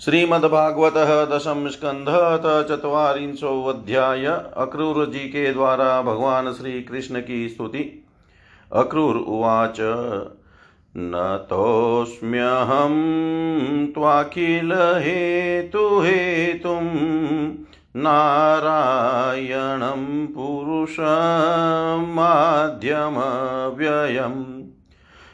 श्रीमद्भागवत दशम स्कंध चुरीशोऽध्याय अक्रूर जी के द्वारा भगवान श्री कृष्ण की स्तुति। अक्रूर उवाच, न तोऽस्म्यहं त्वाखिल हेतुहेतुं नारायणं पुरुषमाध्यमव्ययम्।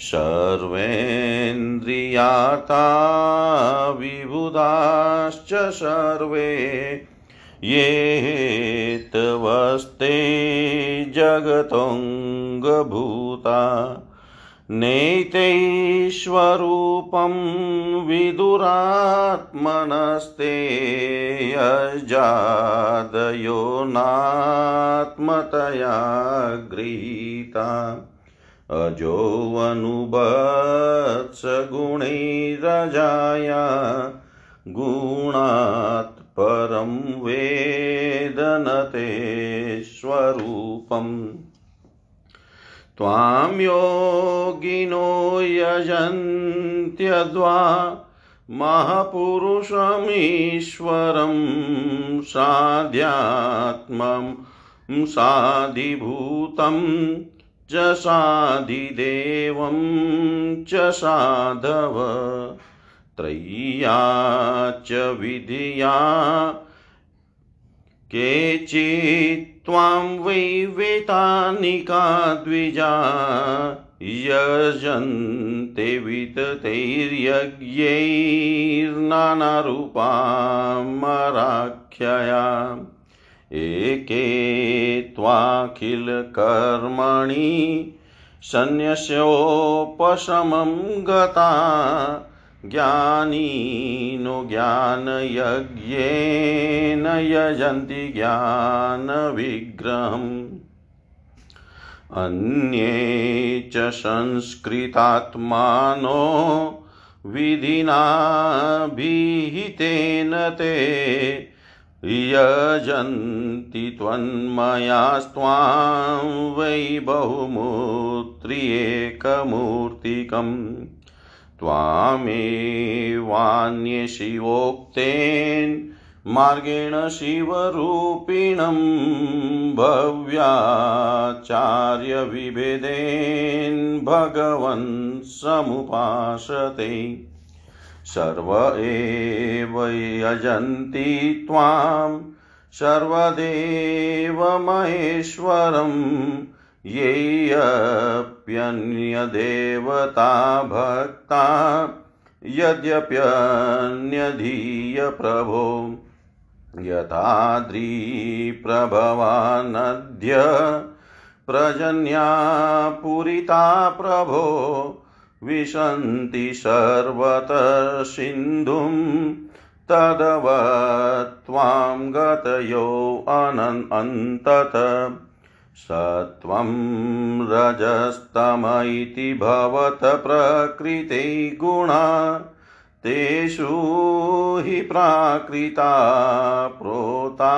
सर्वेन्द्रियाता विबुधाश्च सर्वे ये तवस्ते जगतोऽङ्गभूता नैतैश्वरूपं विदुरात्मनस्ते यजादयो नात्मतया गृहीता अजोऽनुबत्स गुणैरजाया गुणात् परं वेदनते स्वरूपम्। त्वां योगिनो यजन्त्यद्वा महापुरुषमीश्वरं साध्यात्मं साधिभूतम्। च साधिदेवं च साधव। त्रय्या च विधिया। केचित् त्वां वै वेतानिका द्विजा। यजन्ते विततैर्यज्ञैर्नानारूपामराख्यया एके त्वाखिलकर्मणि सन्न्यस्योपशमं गता ज्ञानिनो ज्ञानयज्ञेन यजन्ति ज्ञानविग्रहम्। अन्ये च संस्कृतात्मानो विधिना विहितेन ते यजन्ति त्वन्मयास्त्वां वै बहुमूर्त्र्येकमूर्तिकम् त्वामेवान्ये शिवोक्तेन मार्गेण शिवरूपिणं भव्याचार्यविभेदेन भगवन् समुपासते। सर्व एव यजन्ति त्वां। सर्वदेवमहेश्वरम् येऽप्यन्यदेवता भक्ता यद्यप्यन्यधीयप्रभो यथाद्रिप्रभवानद्य प्रजन्या पूरिता प्रभो विशन्ति सर्वतः सिन्धुं तदवत्वां गतयो अनन्तत सत्वं रजस्तम इति भवत प्रकृते गुणा तेषु हि प्राकृता प्रोता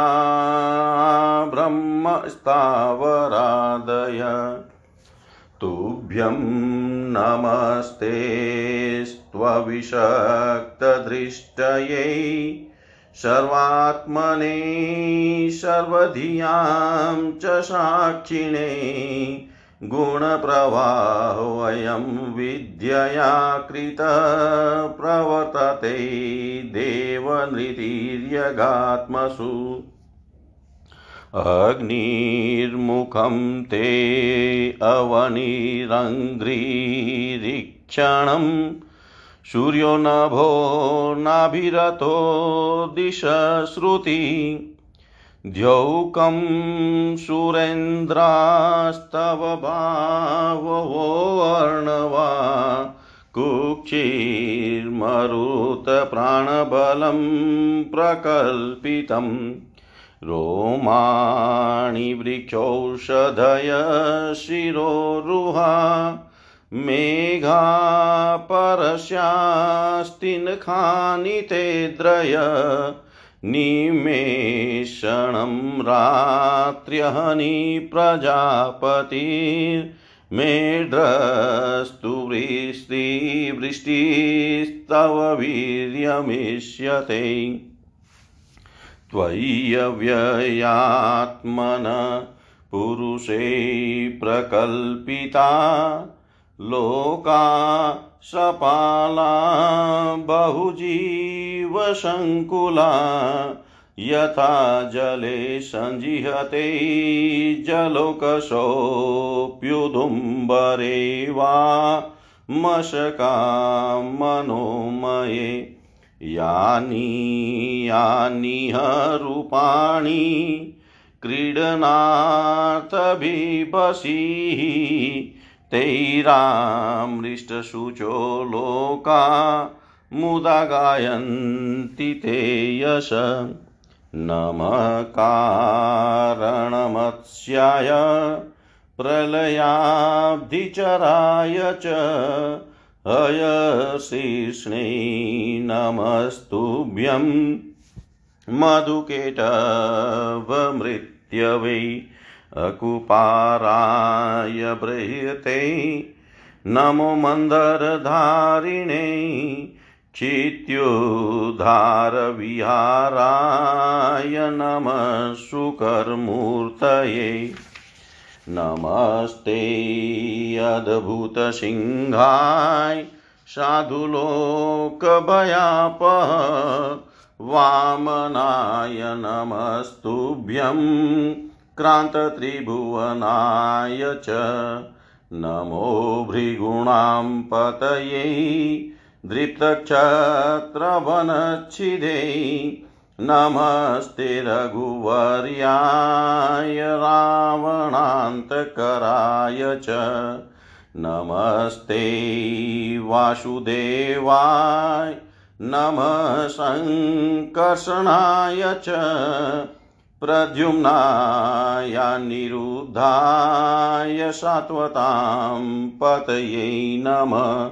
ब्रह्मस्तावरादय तुभ्यं नमस्तेस्त्वविषक्तदृष्टयै सर्वात्मने सर्वधियाँ च साक्षिणे गुणप्रवाहोऽयं विद्यया कृतः प्रवर्तते देवनृतिर्यगात्मसु अग्निर्मुखं ते अवनिरङ्घ्रिरीक्षणम् सूर्यो नभो नाभिरतो दिशश्रुति द्यौकं सुरेन्द्रास्तव भावोऽर्णवा कुक्षिर्मरुत्प्राणबलं प्रकल्पितम् रोमाणि वृक्षौषधय शिरोरुहा मेघा परस्यास्तिनखानि ते द्रय निमेषणं रात्र्यहनि प्रजापतिर्मेढ्रस्तु वृष्टिवृष्टिस्तव वीर्यमिष्यते। त्वय्यव्ययात्मन पुरुषे प्रकल्पिता लोका सपाला बहुजीवसङ्कुला यथा जले सञ्जिहते जलोकशोऽप्युदुम्बरे वा मशका मनोमये यानि यानिह रूपाणि क्रीडनार्थभिबसीः तैरामृष्टशुचो लोका मुदा गायन्ति ते यश। नमकारणमत्स्याय प्रलयाब्धिचराय च। अयशीर्ष्णे नमस्तुभ्यं। मधुकेटवमृत्यवै अकुपाराय बृहते। नमो मन्दरधारिणे चित्युद्धारविहाराय नमः सुकर्मूर्तये। नमस्ते अद्भुतसिंहाय साधुलोकभयापः वामनाय नमस्तुभ्यं क्रान्तत्रिभुवनाय च नमो भृगूणां पतये दृप्तक्षत्रवनच्छिदे नमस्ते रघुवर्याय रावणान्तकराय च। नमस्ते वासुदेवाय नमः सङ्कर्षणाय च। प्रद्युम्नायानिरुद्धाय सात्वतां पतये नमः।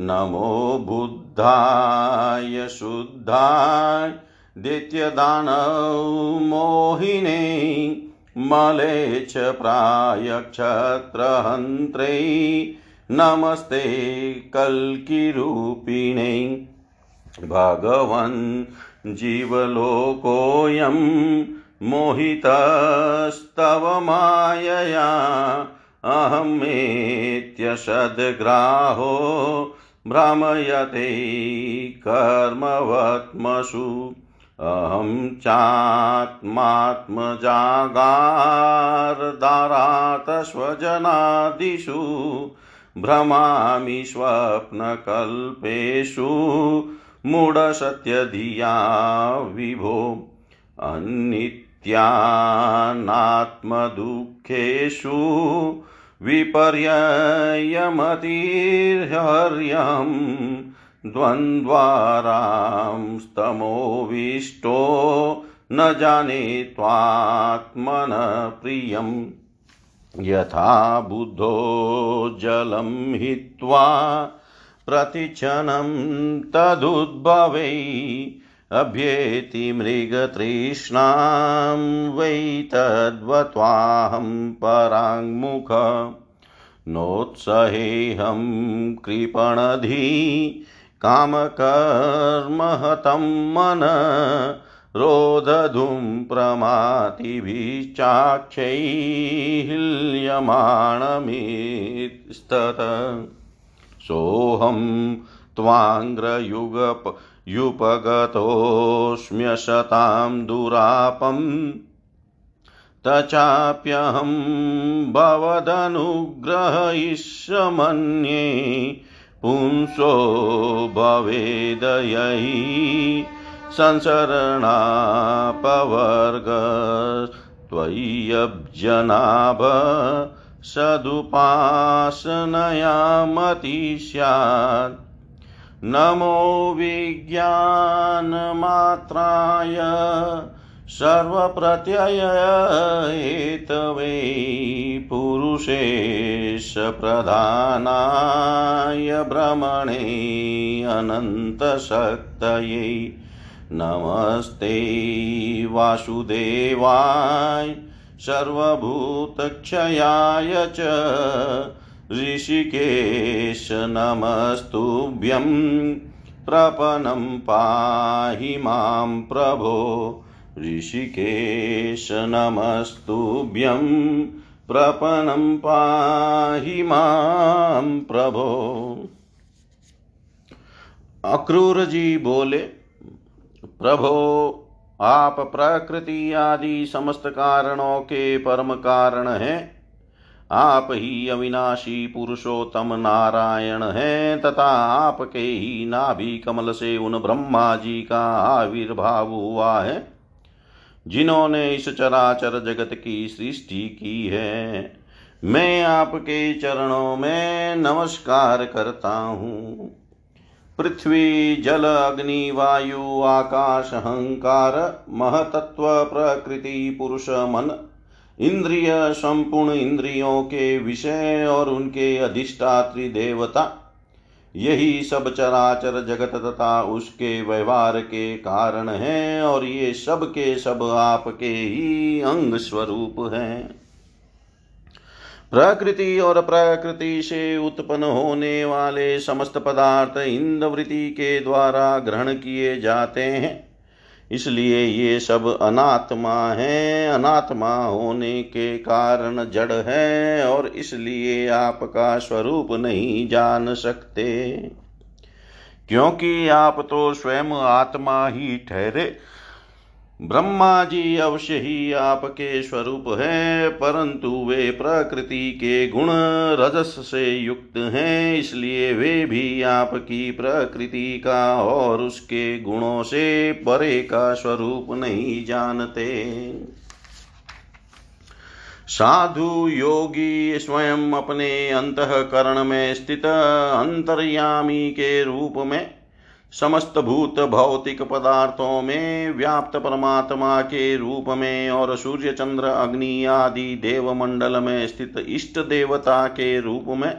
नमो बुद्धाय शुद्धाय दित्यदानौ मोहिने मले च प्रायक्षत्रहन्त्रे नमस्ते कल्किरूपिणे। भगवन् जीवलोकोऽयं मोहितस्तव मायया अहमेत्यसद्ग्राहो भ्रामयते कर्मवत्मसु। अहं चात्मात्मजागारदारात् स्वजनादिषु भ्रमामि स्वप्नकल्पेषु मूढसत्यधिया विभो अनित्यानात्मदुःखेषु विपर्ययमतिर्हर्यम् द्वन्द्वारांस्तमोविष्टो न जाने त्वात्मन प्रियम् यथा बुद्धो जलं हित्वा प्रतिक्षणं तदुद्भवै, अभ्येति मृगतृष्णां वै तद्वत्वाहं पराङ्मुख। नोत्सहेऽहं कृपणधि कामकर्महतं मन रोदधुं प्रमातिभिश्चाक्षैह्यमाणमिस्तत सोऽहं त्वाङ्ग्रयुगप युपगतोऽस्म्यशतां दुरापम् तचाप्यहं भवदनुग्रहयिष्यमन्ये पुंसो भवेदयै संसरणापवर्ग त्वय्यब्जनाभ सदुपासनया मति स्यात् नमो विज्ञानमात्राय सर्वप्रत्यय एतवे पुरुषेशप्रधानाय भ्रमणे अनन्तशक्तये नमस्ते वासुदेवाय सर्वभूतक्षयाय च ऋषिकेश नमस्तुभ्यं प्रपनं पाहि माँ प्रभो ऋषिकेश नमस्तुभ्यं प्रपनं पाहि माँ प्रभो। अक्रूर जी बोले, प्रभो, आप प्रकृति आदि समस्त कारणों के परम कारण हैं। आप ही अविनाशी पुरुषोत्तम नारायण हैं तथा आपके ही नाभि कमल से उन ब्रह्मा जी का आविर्भाव हुआ है। जिन्होंने इस चराचर जगत की सृष्टि की है। मैं आपके चरणों में नमस्कार करता हूँ। पृथ्वी, जल, अग्नि, वायु, आकाश, अहंकार, महतत्व, प्रकृति, पुरुष, मन, इंद्रिय, संपूर्ण इंद्रियों के विषय और उनके अधिष्ठात्री देवता यही सब चराचर जगत तथा उसके व्यवहार के कारण है और ये सब के सब आपके ही अंग स्वरूप हैं। प्रकृति और प्रकृति से उत्पन्न होने वाले समस्त पदार्थ इंद्रवृत्ति के द्वारा ग्रहण किए जाते हैं। इसलिए ये सब अनात्मा हैं। अनात्मा होने के कारण जड़ हैं और इसलिए आपका स्वरूप नहीं जान सकते। क्योंकि आप तो स्वयं आत्मा ही ठहरे ब्रह्मा जी अवश्य ही आपके स्वरूप है, परंतु वे प्रकृति के गुण रजस से युक्त हैं, इसलिए वे भी आपकी प्रकृति का और उसके गुणों से परे का स्वरूप नहीं जानते। साधु योगी स्वयं अपने अंतकरण में स्थित अंतर्यामी के रूप में समस्त भूत भौतिक पदार्थों में व्याप्त परमात्मा के रूप में और सूर्य, चंद्र, अग्नि आदि देव मंडल में स्थित इष्ट देवता के रूप में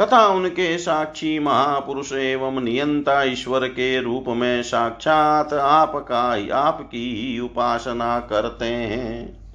तथा उनके साक्षी महापुरुष एवं नियंता ईश्वर के रूप में साक्षात आपका आपकी ही उपासना करते हैं।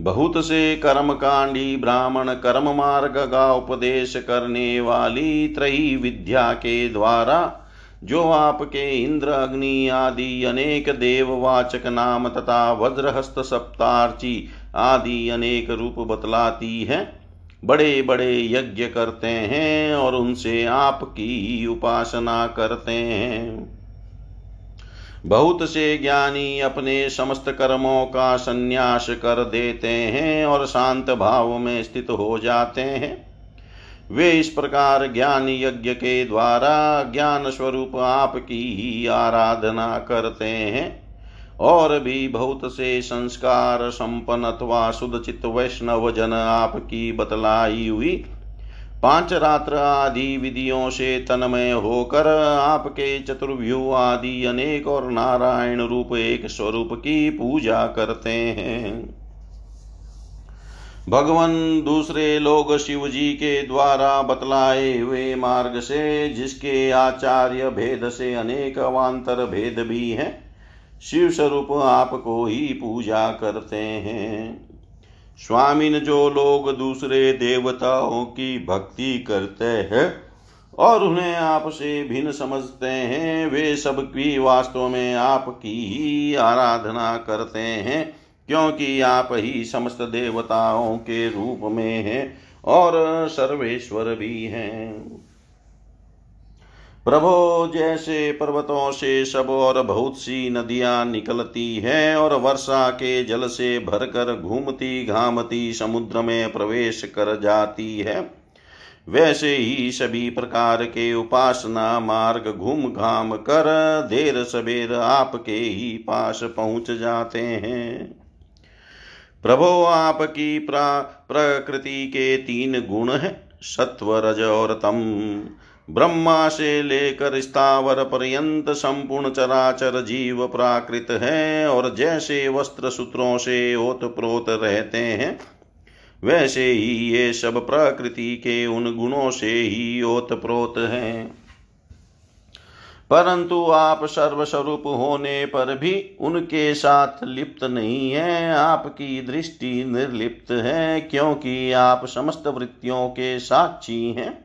बहुत से कर्मकांडी, ब्राह्मण, कर्म मार्ग का उपदेश करने वाली त्रयी विद्या के द्वारा जो आपके इंद्र, अग्नि आदि अनेक देववाचक नाम तथा वज्रहस्त सप्तार्ची आदि अनेक रूप बतलाती है बड़े बड़े यज्ञ करते हैं और उनसे आपकी उपासना करते हैं। बहुत से ज्ञानी अपने समस्त कर्मों का संन्यास कर देते हैं और शांत भाव में स्थित हो जाते हैं। वे इस प्रकार ज्ञान यज्ञ के द्वारा ज्ञान स्वरूप आपकी ही आराधना करते हैं और भी बहुत से संस्कार संपन्न अथवा सुदचित वैष्णव जन आपकी बतलाई हुई। पाँच रात्र आदि विधियों से तन्मय होकर आपके चतुर्व्यू आदि अनेक और नारायण रूप एक स्वरूप की पूजा करते हैं। भगवान दूसरे लोग शिव जी के द्वारा बतलाए हुए मार्ग से, जिसके आचार्य भेद से अनेक अवान्तर भेद भी हैं शिव स्वरूप आपको ही पूजा करते हैं। स्वामीन जो लोग दूसरे देवताओं की भक्ति करते हैं और उन्हें आपसे भिन्न समझते हैं, वे सब की वास्तव में आपकी ही आराधना करते हैं। क्योंकि आप ही समस्त देवताओं के रूप में हैं और सर्वेश्वर भी हैं। प्रभो, जैसे पर्वतों से सब और बहुत सी नदियाँ निकलती हैं और वर्षा के जल से भरकर घूमती घामती समुद्र में प्रवेश कर जाती है, वैसे ही सभी प्रकार के उपासना मार्ग घूम घाम कर देर सबेर आपके ही पास पहुँच जाते हैं। प्रभो आपकी प्रकृति के तीन गुण हैं सत्व रज और तम। ब्रह्मा से लेकर स्थावर पर्यंत संपूर्ण चराचर जीव प्राकृत है और जैसे वस्त्र सूत्रों से ओत प्रोत रहते हैं, वैसे ही ये सब प्रकृति के उन गुणों से ही ओत प्रोत हैं। परंतु आप सर्वस्वरूप होने पर भी उनके साथ लिप्त नहीं है। आपकी दृष्टि निर्लिप्त है, क्योंकि आप समस्त वृत्तियों के साक्षी हैं।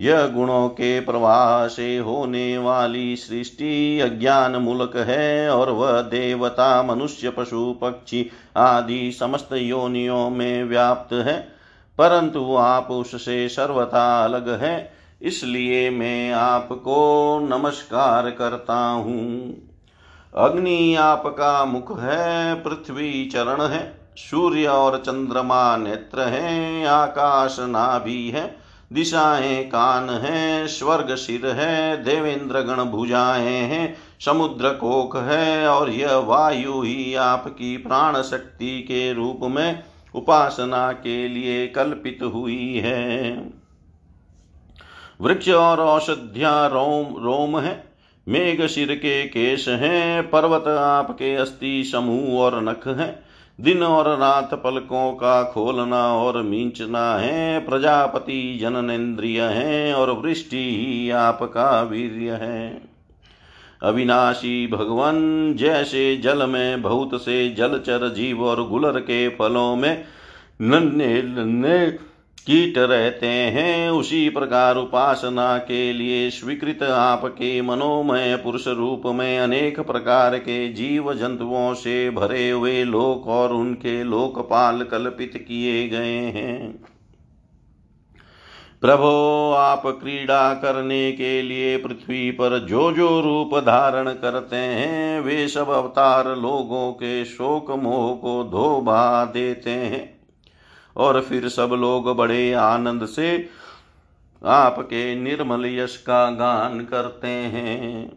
यह गुणों के प्रवाह से होने वाली सृष्टि अज्ञान मूलक है, और वह देवता, मनुष्य, पशु, पक्षी आदि समस्त योनियों में व्याप्त है। परंतु आप उससे सर्वथा अलग है। इसलिए मैं आपको नमस्कार करता हूँ। अग्नि आपका मुख है, पृथ्वी चरण है, सूर्य और चंद्रमा नेत्र है, आकाश नाभि है, दिशाएँ कान है, स्वर्ग सिर है, देवेंद्र गण भुजाएँ हैं, समुद्र कोक है और यह वायु ही आपकी प्राण शक्ति के रूप में उपासना के लिए कल्पित हुई है। वृक्ष और औषध्या रोम रोम है। मेघ सिर के केश हैं, पर्वत आपके अस्थि समूह और नख हैं। दिन और रात पलकों का खोलना और मींचना है, प्रजापति जननेन्द्रिय है और वृष्टि ही आपका वीर्य है। अविनाशी भगवान, जैसे जल में बहुत से जलचर जीव और गुलर के फलों में नन्हे नन्हे कीट रहते हैं, उसी प्रकार उपासना के लिए स्वीकृत आपके मनोमय पुरुष रूप में अनेक प्रकार के जीव जंतुओं से भरे हुए लोक और उनके लोकपाल कल्पित किए गए हैं। प्रभो, आप क्रीड़ा करने के लिए पृथ्वी पर जो जो रूप धारण करते हैं, वे सब अवतार लोगों के शोक मोह को धोबा देते हैं। और फिर सब लोग बड़े आनंद से आपके निर्मल यश का गान करते हैं।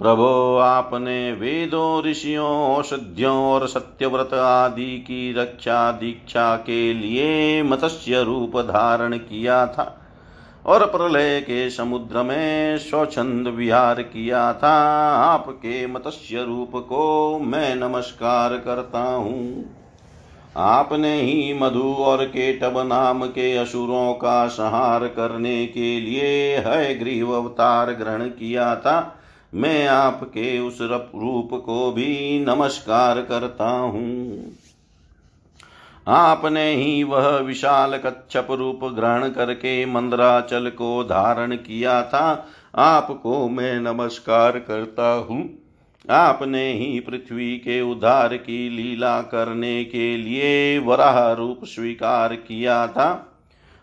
प्रभो, आपने वेदों, ऋषियों, औषधियों और सत्यव्रत आदि की रक्षा दीक्षा के लिए मत्स्य रूप धारण किया था और प्रलय के समुद्र में स्वच्छंद विहार किया था। आपके मत्स्य रूप को मैं नमस्कार करता हूँ। आपने ही मधु और केटब नाम के असुरों का संहार करने के लिए है ग्रीव अवतार ग्रहण किया था। मैं आपके उस रूप को भी नमस्कार करता हूँ। आपने ही वह विशाल कच्छप रूप ग्रहण करके मंदराचल को धारण किया था। आपको मैं नमस्कार करता हूँ। आपने ही पृथ्वी के उद्धार की लीला करने के लिए वराह रूप स्वीकार किया था।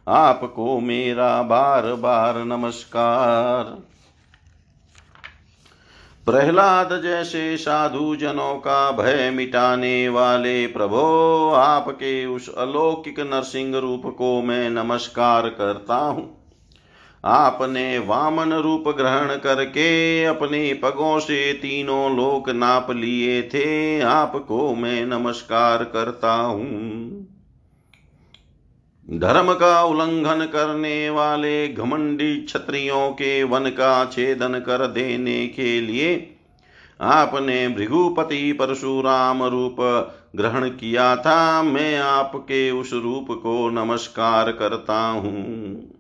आपको मेरा बार बार नमस्कार। प्रहलाद जैसे साधु जनों का भय मिटाने वाले प्रभो, आपके उस अलौकिक नरसिंह रूप को मैं नमस्कार करता हूँ। आपने वामन रूप ग्रहण करके अपने पगों से तीनों लोक नाप लिए थे, आपको मैं नमस्कार करता हूँ। धर्म का उल्लंघन करने वाले घमंडी क्षत्रियों के वन का छेदन कर देने के लिए आपने भृगुपति परशुराम रूप ग्रहण किया था, मैं आपके उस रूप को नमस्कार करता हूँ।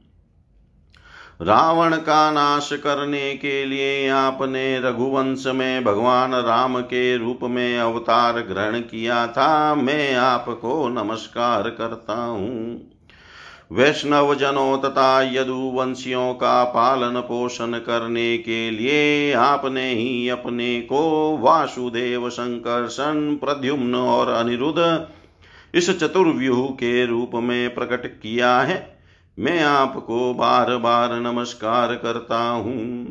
रावण का नाश करने के लिए आपने रघुवंश में भगवान राम के रूप में अवतार ग्रहण किया था। मैं आपको नमस्कार करता हूँ। वैष्णव जनों तथा यदुवंशियों का पालन पोषण करने के लिए आपने ही अपने को वासुदेव संकर्षण, प्रद्युम्न और अनिरुद्ध इस चतुर्व्यूह के रूप में प्रकट किया है। मैं आपको बार बार नमस्कार करता हूँ।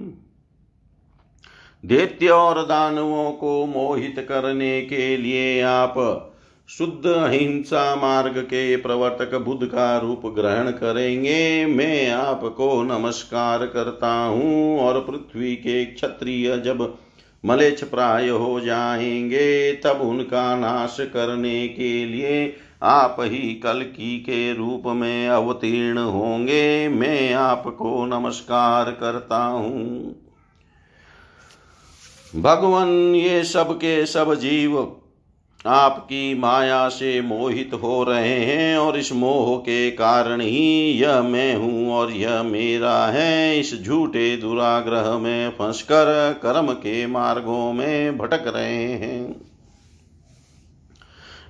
दैत्य और दानवों को मोहित करने के लिए आप शुद्ध अहिंसा मार्ग के प्रवर्तक बुद्ध का रूप ग्रहण करेंगे। मैं आपको नमस्कार करता हूँ और पृथ्वी के क्षत्रिय जब मलेच्छ प्राय हो जाएँगे, तब उनका नाश करने के लिए आप ही कल की के रूप में अवतीर्ण होंगे। मैं आपको नमस्कार करता हूँ। भगवान, ये सब के सब जीव आपकी माया से मोहित हो रहे हैं और इस मोह के कारण ही यह मैं हूँ और यह मेरा है। इस झूठे दुराग्रह में फंसकर कर्म के मार्गों में भटक रहे हैं।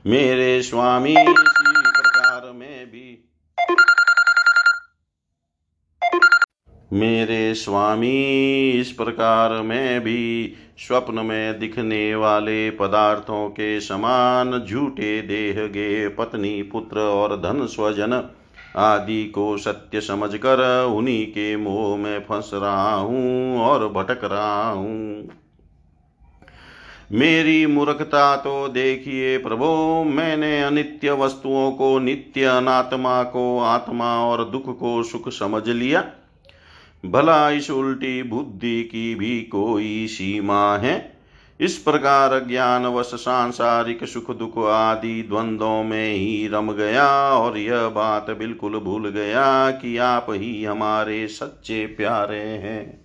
मेरे स्वामी इसी प्रकार में भी। मेरे स्वामी इस प्रकार में भी स्वप्न में दिखने वाले पदार्थों के समान झूठे देह गे पत्नी, पुत्र और धन, स्वजन आदि को सत्य समझकर उन्हीं के मोह में फंस रहा हूँ और भटक रहा हूँ। मेरी मूर्खता तो देखिए प्रभो, मैंने अनित्य वस्तुओं को, नित्य अनात्मा को, आत्मा और दुख को सुख समझ लिया। भला इस उल्टी बुद्धि की भी कोई सीमा है? इस प्रकार ज्ञान वश सांसारिक सुख दुख आदि द्वंद्वों में ही रम गया और यह बात बिल्कुल भूल गया कि आप ही हमारे सच्चे प्यारे हैं।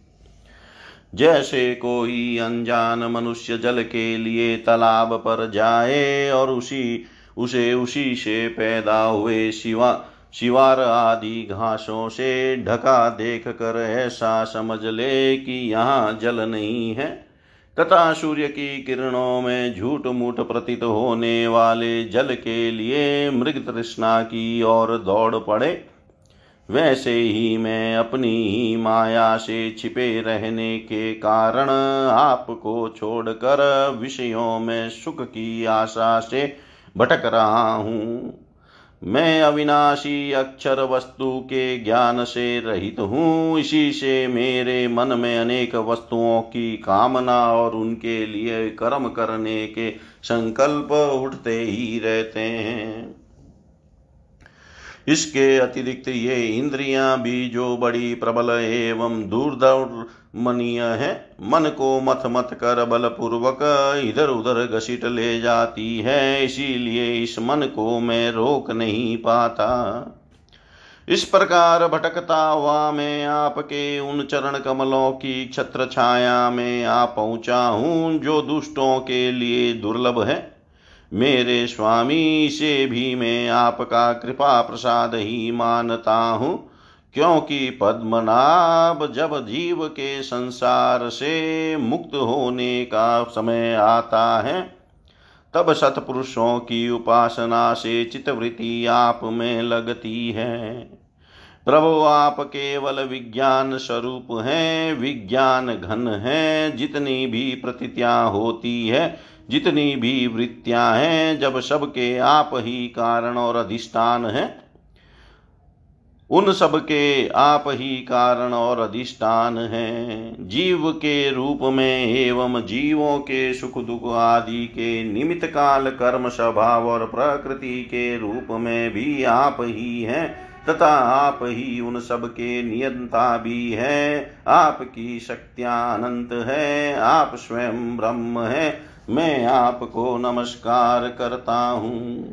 जैसे कोई अनजान मनुष्य जल के लिए तालाब पर जाए और उसी, उसे उसी से पैदा हुए शिवा, शिवार आदि घासों से ढका देख कर ऐसा समझ ले कि यहाँ जल नहीं है। तथा सूर्य की किरणों में झूठ मूठ प्रतीत होने वाले जल के लिए मृग तृष्णा की ओर दौड़ पड़े। वैसे ही मैं अपनी माया से छिपे रहने के कारण आपको छोड़कर विषयों में सुख की आशा से भटक रहा हूँ। मैं अविनाशी अक्षर वस्तु के ज्ञान से रहित हूँ। इसी से मेरे मन में अनेक वस्तुओं की कामना और उनके लिए कर्म करने के संकल्प उठते ही रहते हैं। इसके अतिरिक्त ये इंद्रियाँ भी जो बड़ी प्रबल एवं दूरदर्मनीय है, मन को मत मत कर बलपूर्वक इधर उधर घसीट ले जाती है, इसीलिए इस मन को मैं रोक नहीं पाता। इस प्रकार भटकता हुआ मैं आपके उन चरण कमलों की छत्र छाया में आ पहुँचा हूँ, जो दुष्टों के लिए दुर्लभ है। मेरे स्वामी से भी मैं आपका कृपा प्रसाद ही मानता हूँ, क्योंकि पद्मनाभ जब जीव के संसार से मुक्त होने का समय आता है, तब सतपुरुषों की उपासना से चितवृत्ति आप में लगती है। प्रभु, आप केवल विज्ञान स्वरूप हैं, विज्ञान घन है, जितनी भी प्रतीतियाँ होती है जितनी भी वृत्तियाँ हैं, जब सबके आप ही कारण और अधिष्ठान है, उन सब के आप ही कारण और अधिष्ठान है। जीव के रूप में एवं जीवों के सुख दुख आदि के निमित्त काल, कर्म, स्वभाव और प्रकृति के रूप में भी आप ही हैं, तथा आप ही उन सब के नियंता भी है। आपकी शक्तियाँ अनंत है, आप स्वयं ब्रह्म है मैं आपको नमस्कार करता हूँ।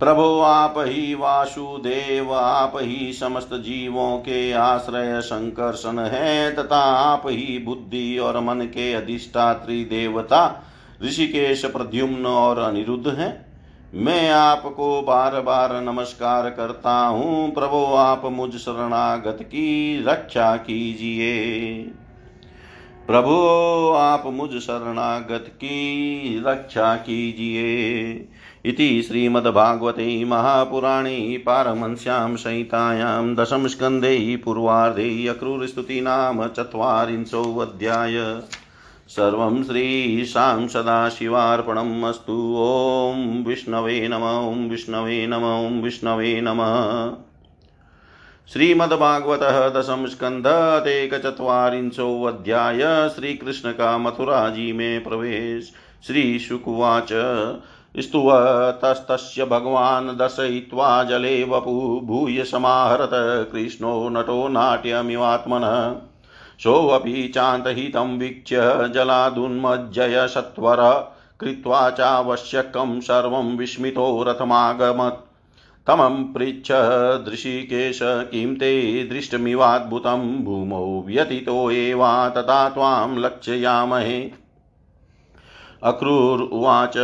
प्रभो, आप ही वासुदेव, आप ही समस्त जीवों के आश्रय संकर्षण है, तथा आप ही बुद्धि और मन के अधिष्ठात्री देवता ऋषिकेश प्रद्युम्न और अनिरुद्ध हैं। मैं आपको बार बार नमस्कार करता हूँ। प्रभो, आप मुझ शरणागत की रक्षा कीजिए। प्रभु, आप मुझ शरणागत की, रक्षा कीजिए। इति श्रीमद्भागवते महापुराणे पारमंस्यां संहितायां दशमस्कन्धे पूर्वार्धे अक्रूरस्तुतीनाम चत्वारिंशोऽध्याय। सर्वं श्रीशां सदाशिवार्पणम् अस्तु। ॐ विष्णवे नम, ॐ विष्णवे नम, ॐ विष्णवे नमः। श्रीमद्भागवत दशम स्कंध एक अध्याय का मथुरा जी में प्रवेश। श्री शुकुवाच स्तुवतस्तस्य भगवान् दर्शयित्वा जले वपु, भूय समाहरत कृष्णो नटो नाट्यमिवात्मनः। सोऽपि चान्तहितं वीक्ष्य जलादुन्मज्जय सत्वर, कृत्वा चावश्यकं सर्वं विस्मितो रथमागमत्। तमं पृच्छ दृशिकेश किं ते दृष्टमिवाद्भुतं भूमौ व्यतितो एवा तथा त्वां लक्षयामहे। अक्रूरुवाच,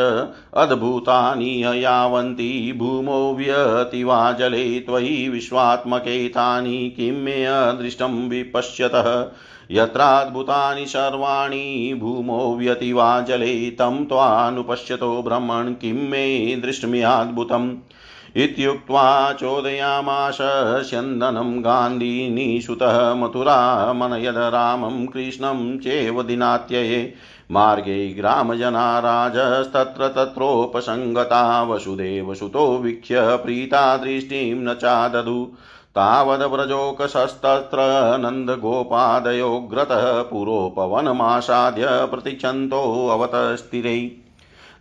अद्भुतानि यावन्ति भूमौ व्यतिवा जले त्वयि विश्वात्मके तानि किं मे अदृष्टं विपश्यतः। यत्राद्भुतानि सर्वाणि, भूमौ व्यतिवा जले तं त्वानुपश्यतो ब्रह्मन्, किं मे दृष्टमिहाद्भुतम्। इत्युक्त्वा चोदयामाश स्यन्दनं गान्धिनीसुतः मथुरामनयद रामं कृष्णं चेव दिनात्यये। मार्गे ग्रामजना राजस्तत्र तत्रोपसङ्गता वसुदेवसुतो वीक्ष्य प्रीता दृष्टिं न चाददु। तावद्व्रजोकसस्तत्र नन्दगोपादयोग्रतः पुरोपवनमासाद्य प्रतीक्षन्तोऽवतस्थिरै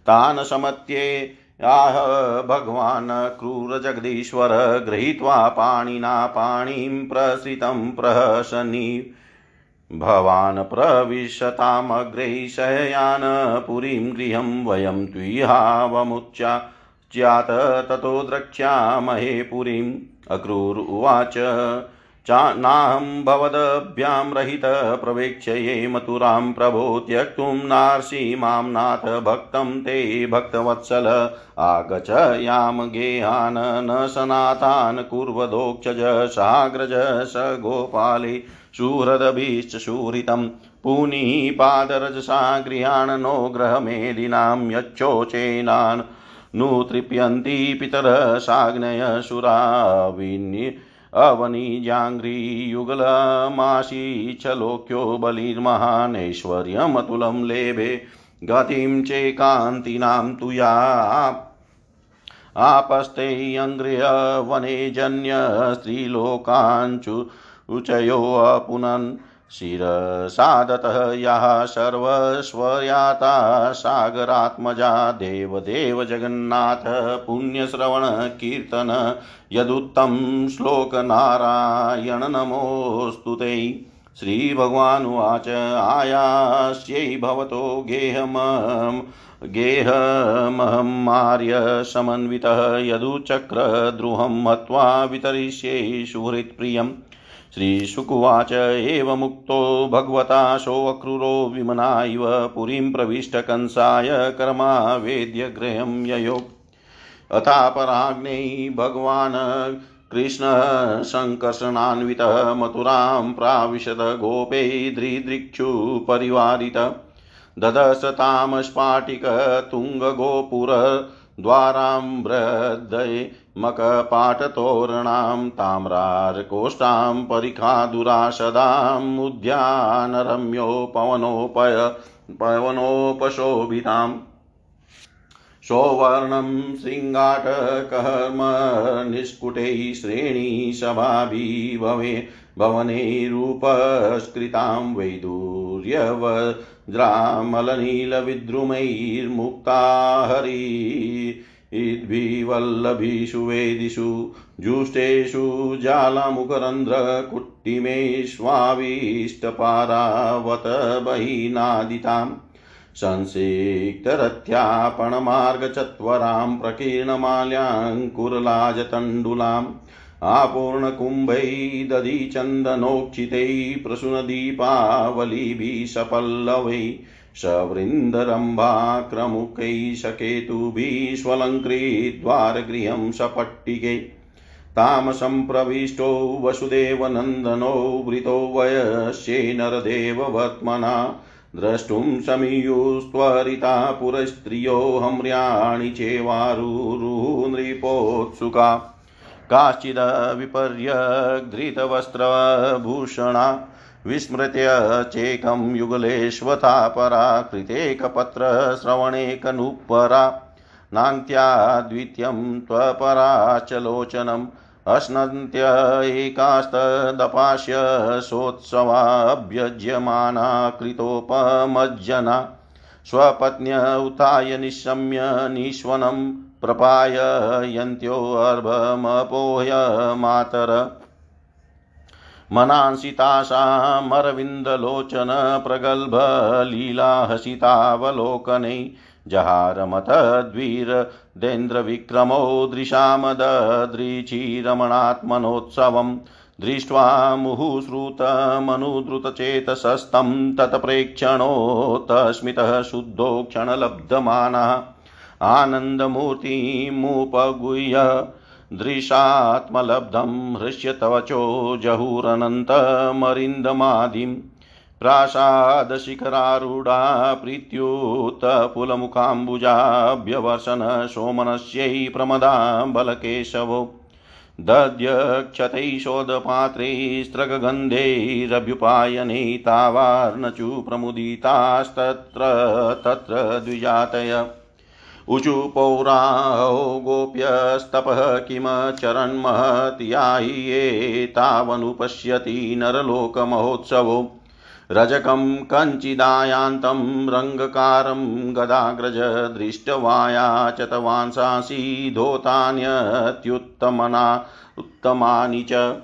तान् समत्ये आह, भगवान् क्रूरजगदीश्वर गृहीत्वा पाणिना पाणिं प्रसृतं प्रहसनि। भवान् प्रविशतामग्रे शययान पुरीं गृहं वयं त्विहावमुच्चाच्यात ततो द्रक्ष्यामहे पुरीम् अक्रूर उवाच। चानाहं भवदभ्यां रहितः प्रवेक्ष्ये मथुरां प्रभो त्यक्तुं नार्षि माँ नाथ भक्तं ते भक्तवत्सल आगच याम गेहान् न सनातान् कुर्वदोक्षज साग्रज स गोपाले सुहृदभिश्च शूरितं पुनीपादरजसा गृहान् नो ग्रहमेदिनां यच्छोचेनान् नु तृप्यन्ति पितरः साग्नयसुराविन्य अवनिजाङ्घ्रियुगलमाशीच्छलोक्यो बलिर्महानैश्वर्यमतुलं लेभे गतिं चेकान्तिनां तु या आपस्ते अङ्घ्र्यवने जन्य उचयोऽपुनन् शिरसादतः याः सर्वस्वयाता सागरात्मजा देवदेव जगन्नाथ, पुण्यश्रवणकीर्तन यदुत्तं श्लोकनारायण नमोऽस्तु ते। श्रीभगवानुवाच आयास्यै भवतो गेहमं गेहमहं मार्यसमन्वितः यदुचक्रद्रुहं मत्वा वितरिष्ये सुहृत्प्रियम् श्रीशुकुवाच एवमुक्तो भगवता सोऽक्रूरो विमना इव पुरीं प्रविष्टकंसाय कर्मावेद्यगृहं ययो। अथापराग्नै भगवान् कृष्णसङ्कर्षणान्वितः मथुरां प्राविशद गोपै दृदृक्षुपरिवारित ददशतां स्फाटिकतुङ्गगोपुर द्वाराम्रदये मकपाटतोरणां ताम्रार्कोष्ठां परिखादुराशदाम् उद्यानरम्योपवनोपय पवनोपशोभिताम् सौवर्णं शृङ्गाटकर्मनिष्कुटैः श्रेणीसभाभिभवे भवनैरूपस्कृतां वैदूर्यवज्रामलनीलविद्रुमैर्मुक्ता हरी इद्भिवल्लभिषु वेदिषु जुष्टेषु जालमुकरन्ध्रकुट्टिमेष्वाभीष्टपारावत बहिनादिताम् संसिक्तरथ्यापणमार्गचत्वरां प्रकीर्णमाल्याङ्कुरलाजतण्डुलाम्। आपूर्णकुम्भैः दधिचन्दनोक्षितैः प्रसूनदीपावलिभिः सपल्लवैः सवृन्दरम्भाक्रमुकैः सकेतुभिः स्वलङ्कृद्वारगृहं सपट्टिके। तामसम्प्रविष्टो वसुदेवनन्दनो वृतो वयस्ये नरदेववत्मना द्रष्टुं समीयुस्त्वरिता पुरस्त्रियो हम्र्याणि चेवारुरुः नृपोत्सुका काश्चिदविपर्यधृतवस्त्रभूषणा विस्मृत्य चेकं युगलेष्वथा परा कृतेकपत्रश्रवणेकनुपरा नान्त्याद्वितीयं त्वपराचलोचनम् अश्नन्त्य एकास्तदपास्य सोत्सवाभ्यज्यमाना कृतोपमज्जना स्वपत्न्य उत्थाय निशम्य निष्वनं प्रपाययन्त्योऽर्भमपोह्य मातर। मनांसितासामरविन्दलोचन प्रगल्भलीलाहसितावलोकनै जहारमतद्वीरदेन्द्रविक्रमो दृशामददृचिरमणात्मनोत्सवम् दृष्ट्वा मुहुश्रुतमनुद्रुतचेतसस्तं तत्प्रेक्षणोत्तस्मितः शुद्धो क्षणलब्धमानः। आनन्दमूर्तिमुपगुह्य दृशात्मलब्धं हृष्यतवचो जहुरनन्तमरिन्दमादिं। प्रासादशिखरारूढा प्रीत्युत्पुलमुखाम्बुजाभ्यवर्षन् सोमनस्यै प्रमदा बलकेशवो। दध्यक्षतैशोधपात्रैस्त्रगन्धैरभ्युपायने तावार्नचु प्रमुदितास्तत्र तत्र द्विजातय। ऊचु पौराहो गोप्यस्तपः किमचरन्महत्यायि तावनुपश्यति नरलोकमहोत्सवो। रजकं कञ्चिदायान्तं रङ्गकारं गदाग्रज दृष्टवाया च तवांसांसि धोतान्यत्युत्तमना उत्तमानि च।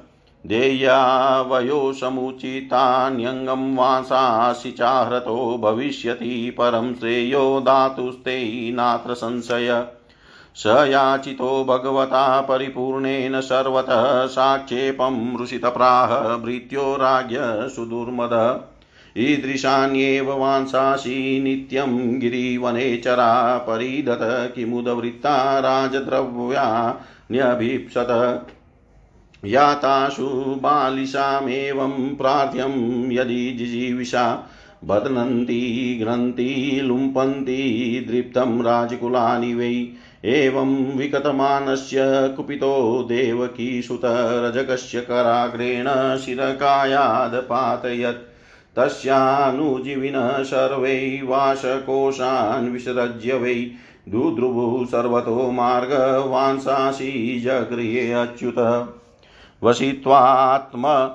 देयावयो समुचितान्यङ्गं वासासि चाहृतो भविष्यति परं श्रेयो दातुस्ते नात्र संशय। स याचितो भगवता परिपूर्णेन सर्वतः साक्षेपं रुषितप्राह भृत्यो राज्ञ सुदुर्मद। ईदृशान्येव वांसासि नित्यं गिरिवने चरा परिदत किमुदवृत्ता राजद्रव्यान्यभीप्सत याताशु बालिशामेवं प्रार्थ्यं यदि जिजीविषा बध्नन्ति घ्नन्ति लुम्पन्ति, दृप्तं राजकुलानि वै। एवं विकतमानस्य कुपितो देवकीसुतरजकस्य कराग्रेण शिरकायादपातयत्। तस्यानुजीविनः सर्वै वाशकोशान् विसृज्य वै। दुद्रुवुः सर्वतो मार्गवांसासि जगृहे अच्युतः। वसित्वात्म।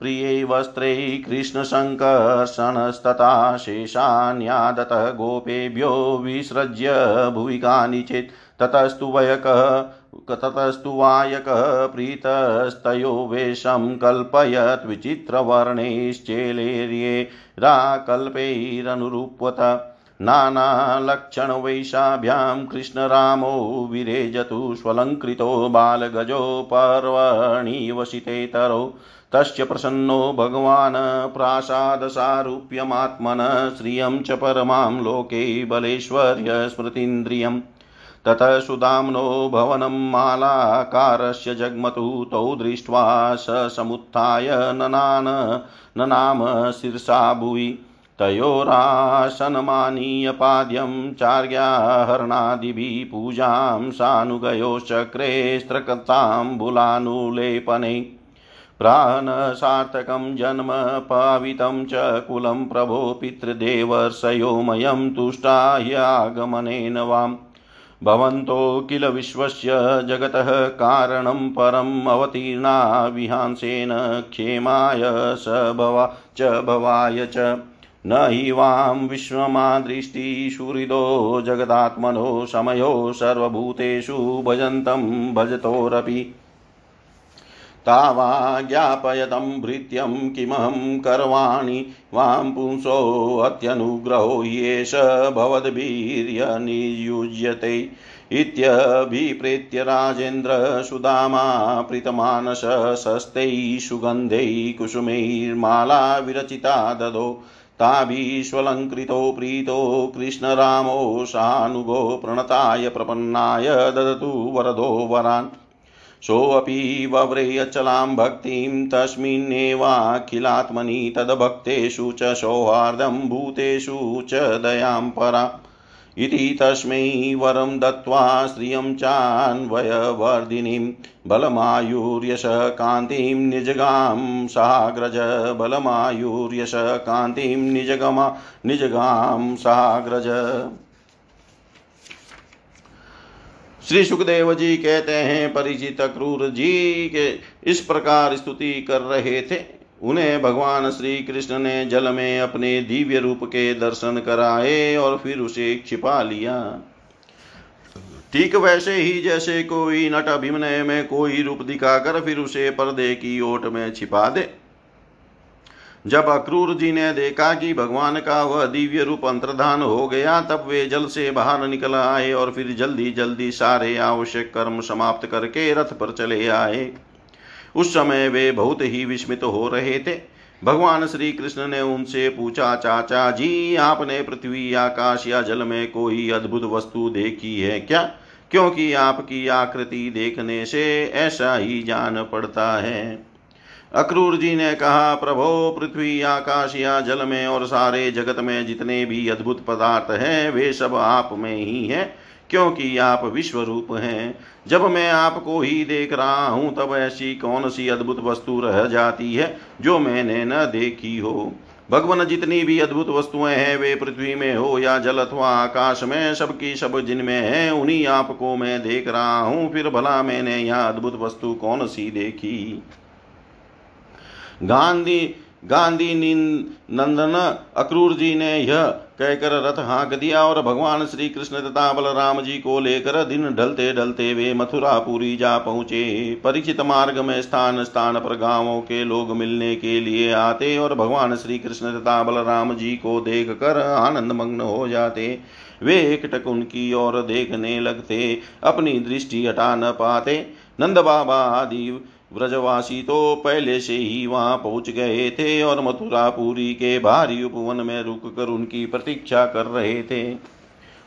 प्रियै वस्त्रै कृष्णशङ्कर्षणस्तथा शेषान्यादतः गोपेभ्यो विसृज्य भुवि कानिचित् ततस्तु वयकः, ततस्तु वायकः प्रीतस्तयो वेषं कल्पयत् विचित्रवर्णैश्चेलेर्येराकल्पैरनुरूपत नानालक्षणवैशाभ्यां कृष्णरामो विरेजतु स्वलङ्कृतो बालगजो पर्वणि वसितेतरौ तस्य प्रसन्नो भगवान् प्रासादसारूप्यमात्मन श्रियं च परमां लोके बलेश्वर्यस्मृतीन्द्रियम् ततः सुदाम्नो भवनं मालाकारस्य जग्मतु तौ दृष्ट्वा स समुत्थाय ननान ननाम शिरसा भुवि। तयोरासनमानीय पाद्यं चार्याहरणादिभिः पूजां सानुगयोश्चक्रे स्त्रकताम्बुलानुलेपने प्राणसार्थकं जन्म पावितं च कुलं प्रभो पितृदेवर्षयोमयं तुष्टा ह्यागमनेन वाम् भवन्तो किल विश्वस्य जगतः कारणं परम् अवतीर्णा विहांसेन क्षेमाय स भवा च भवाय च। न हि वां विश्वमादृष्टिशुहृदो जगदात्मनो समयो सर्वभूतेषु भजन्तं भजतोरपि। तावा ज्ञापयतं भृत्यं किमहं करवाणि, वां पुंसोऽत्यनुग्रहो येष भवद्भिर्यनियुज्यते। इत्यभिप्रेत्य राजेन्द्र सुदामा सुगन्धैः कुसुमैर्माला विरचिता ददो। ताभिष्वलङ्कृतो प्रीतो कृष्णरामो सानुगो प्रणताय प्रपन्नाय ददतु वरदो वरान्। सोऽपि वव्रे अचलां भक्तिं तस्मिन्नेवाखिलात्मनि तद्भक्तेषु च सौहार्दं भूतेषु च दयां परा। इति तस्मै वरं दत्त्वा श्रियं चान्वयवर्धिनीं बलमायुर्यश कान्तिं निजगां साग्रज बलमायुर्यश कान्तिं निजगमा निजगां साग्रज श्री सुखदेव जी कहते हैं, परिचित क्रूर जी, के इस प्रकार स्तुति कर रहे थे। उन्हें भगवान श्री कृष्ण ने जल में अपने दिव्य रूप के दर्शन कराए और फिर उसे छिपा लिया। ठीक वैसे ही जैसे कोई नट अभिनय में कोई रूप दिखाकर फिर उसे पर्दे की ओट में छिपा दे। जब अक्रूर जी ने देखा कि भगवान का वह दिव्य रूप अंतर्धान हो गया, तब वे जल से बाहर निकल आए और फिर जल्दी जल्दी सारे आवश्यक कर्म समाप्त करके रथ पर चले आए। उस समय वे बहुत ही विस्मित हो रहे थे। भगवान श्री कृष्ण ने उनसे पूछा, चाचा जी, आपने पृथ्वी, आकाश या जल में कोई अद्भुत वस्तु देखी है क्या? क्योंकि आपकी आकृति देखने से ऐसा ही जान पड़ता है। अक्रूर जी ने कहा, प्रभो, पृथ्वी, आकाश या जल में और सारे जगत में जितने भी अद्भुत पदार्थ हैं, वे सब आप में ही हैं, क्योंकि आप विश्व रूप हैं। जब मैं आपको ही देख रहा हूँ, तब ऐसी कौन सी अद्भुत वस्तु रह जाती है जो मैंने न देखी हो? भगवान जितनी भी अद्भुत वस्तुएँ हैं, वे पृथ्वी में हो या जल अथवा आकाश में, सबकी सब जिनमें है, उन्हीं आपको मैं देख रहा हूँ। फिर भला मैंने यह अद्भुत वस्तु कौन सी देखी? गांधी गांधी नंदन अक्रूर जी ने यह कहकर रथ हाँक दिया और भगवान श्री कृष्ण तथा बलराम जी को लेकर दिन ढलते ढलते वे मथुरापुरी जा पहुँचे। परिचित मार्ग में स्थान स्थान पर गाँवों के लोग मिलने के लिए आते और भगवान श्री कृष्ण तथा बलराम जी को देख कर आनंद मग्न हो जाते। वे एकटक उनकी ओर देखने लगते, अपनी दृष्टि हटा न पाते। नंद बाबा आदि व्रजवासी तो पहले से ही वहाँ पहुँच गए थे और मथुरापुरी के भारी उपवन में रुककर उनकी प्रतीक्षा कर रहे थे।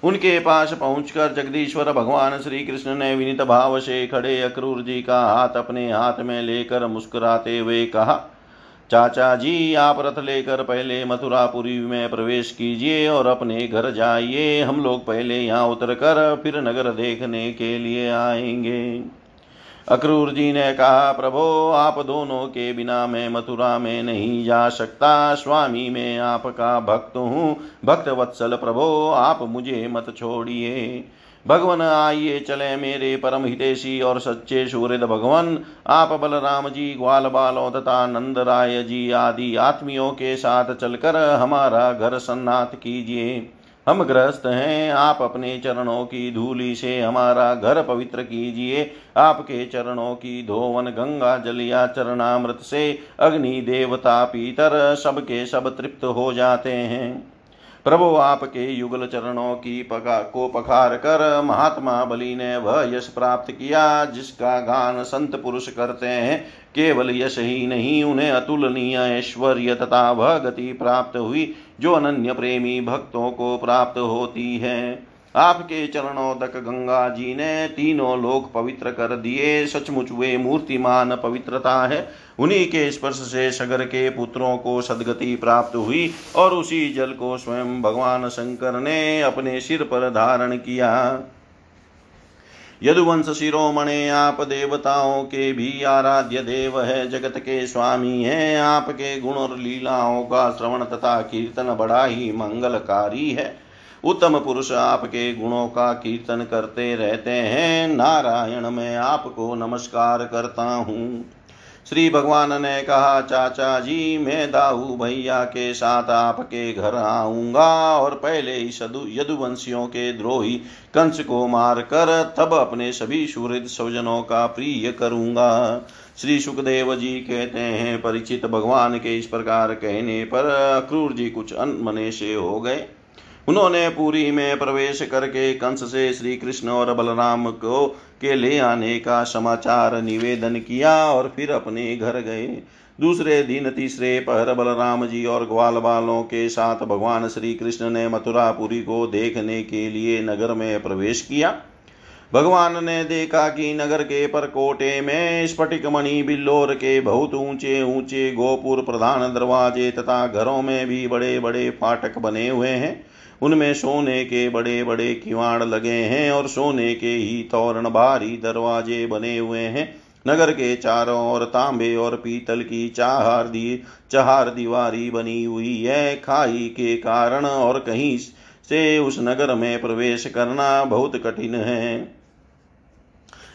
उनके पास पहुंचकर जगदीश्वर भगवान श्री कृष्ण ने विनित भाव से खड़े अक्रूर जी का हाथ अपने हाथ में लेकर मुस्कुराते हुए कहा, चाचा जी, आप रथ लेकर पहले मथुरापुरी में प्रवेश कीजिए और अपने घर जाइए। हम लोग पहले यहाँ उतर कर फिर नगर देखने के लिए आएँगे। अक्रूर जी ने कहा, प्रभो, आप दोनों के बिना मैं मथुरा में नहीं जा सकता। स्वामी, मैं आपका भक्त हूँ। भक्त वत्सल, प्रभो, आप मुझे मत छोड़िए। भगवान, आइए, चले मेरे परम हितेशी और सच्चे सूर्य भगवान। आप बलराम जी, ग्वाल बालों तथा नंद राय जी आदि आत्मियों के साथ चलकर हमारा घर सन्नाथ कीजिए। हम गृहस्थ हैं, आप अपने चरणों की धूलि से हमारा घर पवित्र कीजिए। आपके चरणों की धोवन, गंगा जल या चरणामृत से अग्नि, देवता, पीतर सबके सब तृप्त हो जाते हैं। प्रभु, आपके युगल चरणों की पका, को पखार कर महात्मा बलि ने वह यश प्राप्त किया, जिसका गान संत पुरुष करते हैं। केवल यश ही नहीं, उन्हें अतुलनीय ऐश्वर्य तथा वह गति प्राप्त हुई। जो अनन्य प्रेमी भक्तों को प्राप्त होती है। आपके चरणों तक गंगा जी ने तीनों लोक पवित्र कर दिए। सचमुच वे मूर्तिमान पवित्रता है। उन्हीं के स्पर्श से सगर के पुत्रों को सदगति प्राप्त हुई और उसी जल को स्वयं भगवान शंकर ने अपने सिर पर धारण किया। यदुवंश शिरोमणे आप देवताओं के भी आराध्य देव है, जगत के स्वामी हैं, आपके गुण और लीलाओं का श्रवण तथा कीर्तन बड़ा ही मंगलकारी है। उत्तम पुरुष आपके गुणों का कीर्तन करते रहते हैं, नारायण मैं आपको नमस्कार करता हूँ। श्री भगवान ने कहा, चाचा जी, मैं दाऊ भैया के साथ आपके घर आऊँगा और पहले ही सदु, यदुवंशियों के द्रोही कंस को मारकर तब अपने सभी सुहृद स्वजनों का प्रिय करूँगा। श्री सुखदेव जी कहते हैं, परिचित भगवान के इस प्रकार कहने पर क्रूर जी कुछ अनमने से हो गए। उन्होंने पूरी में प्रवेश करके कंस से श्री कृष्ण और बलराम को के ले आने का समाचार निवेदन किया और फिर अपने घर गए। दूसरे दिन तीसरे पहर बलराम जी और ग्वाल बालों के साथ भगवान श्री कृष्ण ने मथुरापुरी को देखने के लिए नगर में प्रवेश किया। भगवान ने देखा कि नगर के परकोटे में स्फटिक मणि बिल्लोर के बहुत ऊँचे ऊँचे गोपुर प्रधान दरवाजे तथा घरों में भी बड़े बड़े फाटक बने हुए हैं। उनमें सोने के बड़े बड़े किवाड़ लगे हैं और सोने के ही तोरण भारी दरवाजे बने हुए हैं। नगर के चारों ओर तांबे और पीतल की चार दी चार दीवारी बनी हुई है। खाई के कारण और कहीं से उस नगर में प्रवेश करना बहुत कठिन है।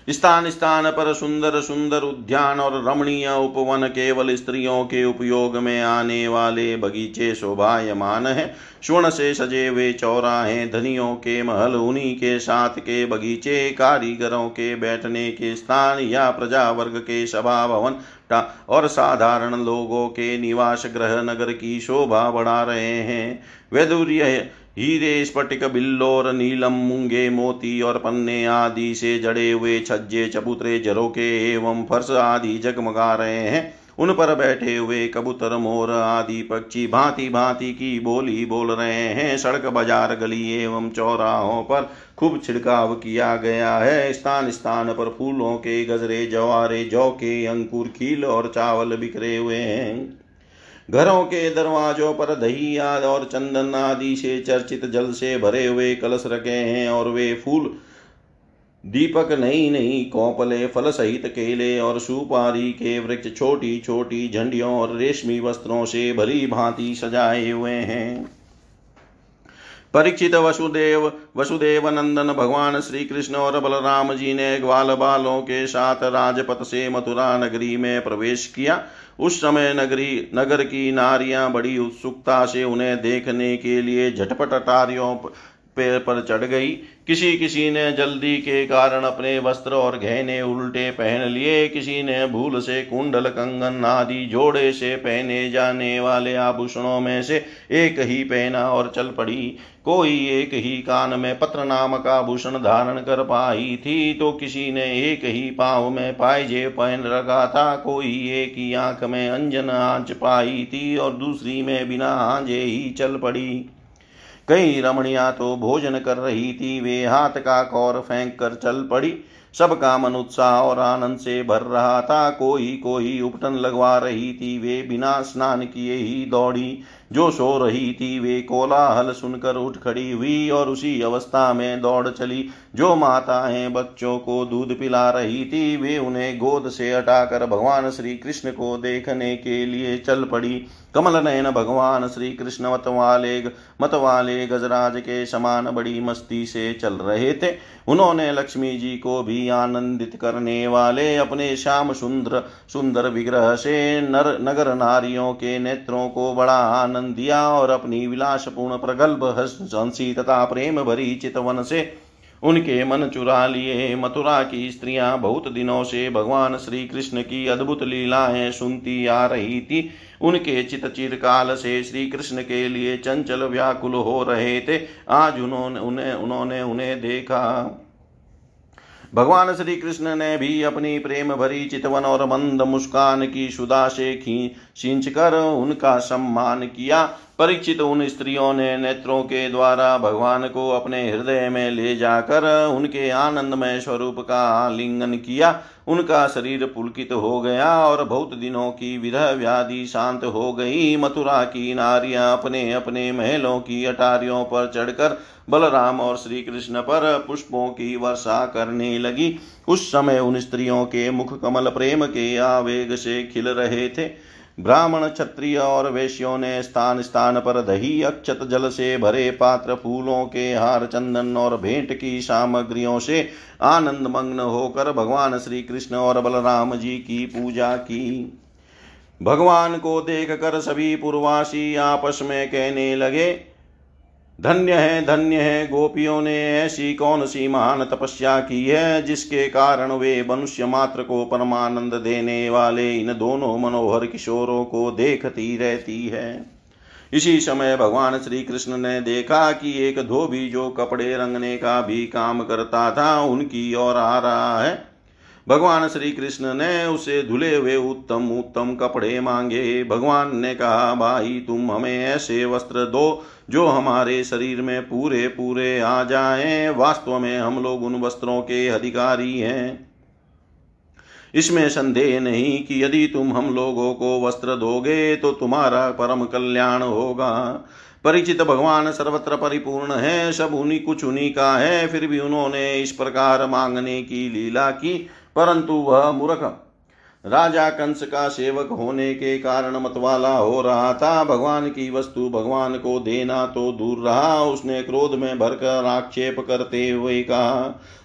स्थान स्थान पर सुंदर सुंदर उद्यान और रमणीय उपवन केवल स्त्रियों के उपयोग में आने वाले बगीचे शोभायमान है। स्वर्ण से सजे हुए चौराहे धनियों के महल उन्हीं के साथ के बगीचे, कारीगरों के बैठने के स्थान या प्रजा वर्ग के सभा भवन और साधारण लोगों के निवास ग्रह नगर की शोभा बढ़ा रहे हैं। वैदुर्य हीरे स्फटिक बिल्लोर नीलम मूँगे मोती और पन्ने आदि से जड़े हुए छज्जे चबूतरे झरोके एवं फर्श आदि जगमगा रहे हैं। उन पर बैठे हुए कबूतर, मोर आदि पक्षी भांति भांति की बोली बोल रहे हैं। सड़क बाज़ार, गली एवं चौराहों पर खूब छिड़काव किया गया है। स्थान स्थान पर फूलों के गजरे, जवारे, जौ के अंकुर, खील और चावल बिखरे हुए हैं। घरों के दरवाजों पर दही और चंदन आदि से चर्चित जल से भरे हुए कलश रखे हैं और वे फूल, दीपक नई नई कौपले, फल सहित केले और सुपारी के वृक्ष छोटी छोटी झंडियों और रेशमी वस्त्रों से भरी भांति सजाए हुए हैं। परीक्षित वसुदेव वसुदेव नंदन भगवान श्री कृष्ण और बलराम जी ने ग्वाल बालों के साथ राजपथ से मथुरा नगरी में प्रवेश किया। उस समय नगरी, नगर की नारियाँ बड़ी उत्सुकता से उन्हें देखने के लिए झटपट अटारियों पैर पर चढ़ गई। किसी किसी ने जल्दी के कारण अपने वस्त्र और गहने उल्टे पहन लिए। किसी ने भूल से कुंडल, कंगन आदि जोड़े से पहने जाने वाले आभूषणों में से एक ही पहना और चल पड़ी। कोई एक ही कान में पत्र नामक आभूषण धारण कर पाई थी तो किसी ने एक ही पाँव में पायजे पहन रखा था। कोई एक ही आँख में अंजन आँच पाई थी और दूसरी में बिना आंजे ही चल पड़ी। कई रमणिया तो भोजन कर रही थी, वे हाथ का कौर फेंक कर चल पड़ी। सबका मन उत्साह और आनंद से भर रहा था। कोई कोई उपटन लगवा रही थी, वे बिना स्नान किए ही दौड़ी। जो सो रही थी, वे कोलाहल सुनकर उठ खड़ी हुई और उसी अवस्था में दौड़ चली। जो माताएँ बच्चों को दूध पिला रही थी, वे उन्हें गोद से हटाकर भगवान श्री कृष्ण को देखने के लिए चल पड़ी। कमल नयन भगवान श्री कृष्ण मत वाले मत वाले गजराज के समान बड़ी मस्ती से चल रहे थे। उन्होंने लक्ष्मी जी को भी आनंदित करने वाले अपने श्याम सुंदर सुंदर विग्रह से नर, नगर नारियों के नेत्रों को बड़ा आनंद दिया और अपनी विलासपूर्ण प्रगल्भ हँसी तथा प्रेम भरी चितवन से उनके मन चुरा लिए मथुरा की स्त्रियाँ बहुत दिनों से भगवान श्री कृष्ण की अद्भुत लीलाएँ सुनती आ रही थी। उनके चित चिरकाल से श्री कृष्ण के लिए चंचल व्याकुल हो रहे थे। आज उन्होंने, उन्हें उन्होंने उन्हें देखा। भगवान श्री कृष्ण ने भी अपनी प्रेम भरी चितवन और मंद मुस्कान की सुधा से खींच कर उनका सम्मान किया। परीक्षित उन स्त्रियों ने नेत्रों के द्वारा भगवान को अपने हृदय में ले जाकर उनके आनंदमय स्वरूप का आलिंगन किया। उनका शरीर पुलकित हो गया और बहुत दिनों की विरह व्याधि शांत हो गई। मथुरा की नारियाँ अपने अपने महलों की अटारियों पर चढ़कर बलराम और श्री कृष्ण पर पुष्पों की वर्षा करने लगी। उस समय उन स्त्रियों के मुख कमल प्रेम के आवेग से खिल रहे थे। ब्राह्मण क्षत्रिय और वेश्यों ने स्थान स्थान पर दही, अक्षत जल से भरे पात्र फूलों के हार चंदन और भेंट की सामग्रियों से आनंद मग्न होकर भगवान श्री कृष्ण और बलराम जी की पूजा की। भगवान को देख कर सभी पूर्वासी आपस में कहने लगे धन्य है धन्य है, गोपियों ने ऐसी कौन सी महान तपस्या की है जिसके कारण वे मनुष्य मात्र को परमानंद देने वाले इन दोनों मनोहर किशोरों को देखती रहती है। इसी समय भगवान श्री कृष्ण ने देखा कि एक धोबी जो कपड़े रंगने का भी काम करता था, उनकी ओर आ रहा है। भगवान श्री कृष्ण ने उसे धुले हुए उत्तम उत्तम कपड़े मांगे। भगवान ने कहा, भाई, तुम हमें ऐसे वस्त्र दो जो हमारे शरीर में पूरे पूरे आ जाएँ। वास्तव में हम लोग उन वस्त्रों के अधिकारी हैं। इसमें संदेह नहीं कि यदि तुम हम लोगों को वस्त्र दोगे तो तुम्हारा परम कल्याण होगा। परिचित भगवान सर्वत्र परिपूर्ण है, सब उन्हीं कुछ उन्हीं का है। फिर भी उन्होंने इस प्रकार मांगने की लीला की। परंतु वह मूर्ख। राजा कंस का सेवक होने के कारण मतवाला हो रहा था। भगवान की वस्तु भगवान को देना तो दूर रहा। उसने क्रोध में भरकर आक्षेप करते हुए कहा,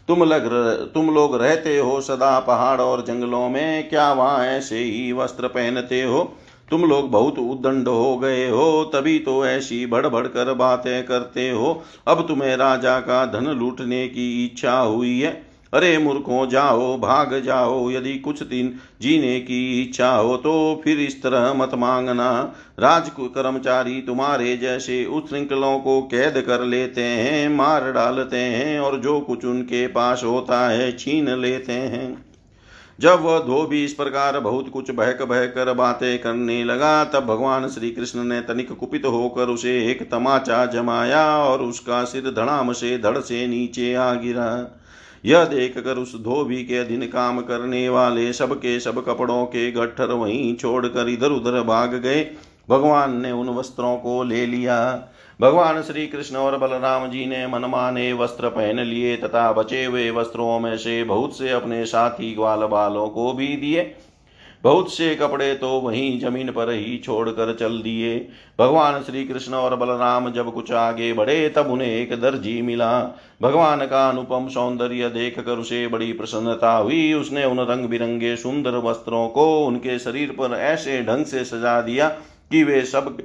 तुम लग तुम लोग रहते हो सदा पहाड़ और जंगलों में। क्या वहाँ ऐसे ही वस्त्र पहनते हो? तुम लोग बहुत उदंड हो गए हो। तभी तो ऐसी बढ़ कर बातें करते हो। अब तुम्हें राजा का धन लूटने की इच्छा हुई है। अरे मूर्खों, जाओ, भाग जाओ, यदि कुछ दिन जीने की इच्छा हो तो फिर इस तरह मत मांगना। राज कर्मचारी तुम्हारे जैसे उस श्रृंखलों को कैद कर लेते हैं, मार डालते हैं और जो कुछ उनके पास होता है छीन लेते हैं। जब वह धोबी इस प्रकार बहुत कुछ बहक बहक कर बातें करने लगा, तब भगवान श्री कृष्ण ने तनिक कुपित होकर उसे एक तमाचा जमाया और उसका सिर धड़ाम से धड़ से नीचे आ गिरा। यह देख कर उस धोबी के अधीन काम करने वाले सबके सब कपड़ों के गट्ठर वहीं छोड़कर इधर उधर भाग गए। भगवान ने उन वस्त्रों को ले लिया। भगवान श्री कृष्ण और बलराम जी ने मनमाने वस्त्र पहन लिए तथा बचे हुए वस्त्रों में से बहुत से अपने साथी ग्वाल बालों को भी दिए। बहुत से कपड़े तो वहीं ज़मीन पर ही छोड़कर चल दिए। भगवान श्री कृष्ण और बलराम जब कुछ आगे बढ़े, तब उन्हें एक दर्जी मिला। भगवान का अनुपम सौंदर्य देख कर उसे बड़ी प्रसन्नता हुई। उसने उन रंग बिरंगे सुंदर वस्त्रों को उनके शरीर पर ऐसे ढंग से सजा दिया कि वे सब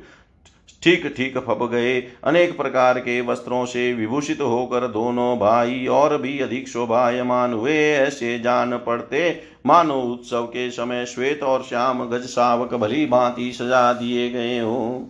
ठीक ठीक फप गए। अनेक प्रकार के वस्त्रों से विभूषित होकर दोनों भाई और भी अधिक शोभायमान हुए, ऐसे जान पड़ते। मानो उत्सव के समय श्वेत और श्याम गज सावक भली भांति सजा दिए गए हों।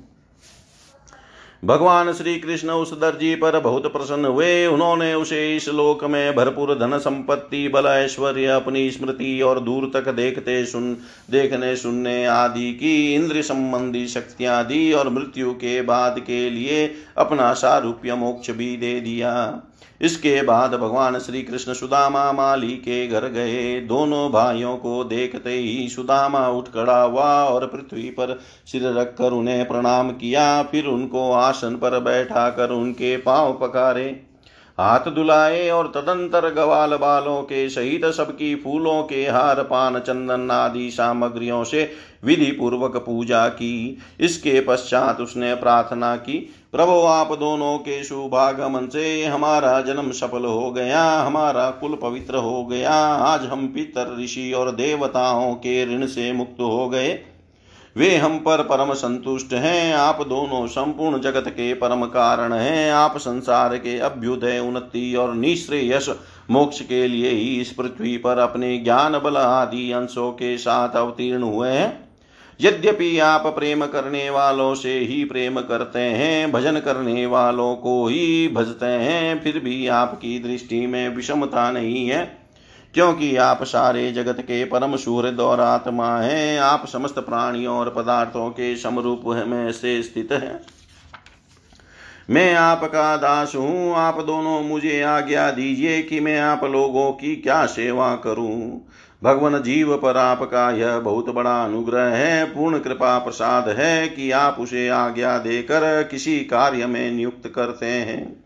भगवान श्री कृष्ण उस दर्जी पर बहुत प्रसन्न हुए। उन्होंने उसे इस लोक में भरपूर धन संपत्ति बल ऐश्वर्य अपनी स्मृति और दूर तक देखते सुन, देखने, सुनने आदि की इंद्र संबंधी शक्तियाँ दी और मृत्यु के बाद के लिए अपना सारूप्य मोक्ष भी दे दिया। इसके बाद भगवान श्री कृष्ण सुदामा माली के घर गए। दोनों भाइयों को देखते ही सुदामा उठ खड़ा हुआ और पृथ्वी पर सिर रखकर उन्हें प्रणाम किया। फिर उनको आसन पर बैठा कर उनके पाँव पकारे, हाथ दुलाए और तदंतर गवाल बालों के सहित सबकी फूलों के हार, पान, चंदन आदि सामग्रियों से विधि पूर्वक पूजा की। इसके पश्चात उसने प्रार्थना की। प्रभु, आप दोनों के शुभागमन से हमारा जन्म सफल हो गया, हमारा कुल पवित्र हो गया। आज हम पितर, ऋषि और देवताओं के ऋण से मुक्त हो गए। वे हम पर परम संतुष्ट हैं, आप दोनों संपूर्ण जगत के परम कारण हैं। आप संसार के अभ्युदय, उन्नति और निश्रेयस मोक्ष के लिए ही इस पृथ्वी पर अपने ज्ञान बल आदि अंशों के साथ अवतीर्ण हुए हैं। यद्यपि आप प्रेम करने वालों से ही प्रेम करते हैं, भजन करने वालों को ही भजते हैं, फिर भी आपकी दृष्टि में विषमता नहीं है। क्योंकि आप सारे जगत के परम सूर्य और आत्मा हैं, आप समस्त प्राणियों और पदार्थों के समरूप में से स्थित हैं। मैं आपका दास हूँ, आप दोनों मुझे आज्ञा दीजिए कि मैं आप लोगों की क्या सेवा करूँ। भगवान जीव पर आपका यह बहुत बड़ा अनुग्रह है, पूर्ण कृपा प्रसाद है कि आप उसे आज्ञा देकर किसी कार्य में नियुक्त करते हैं।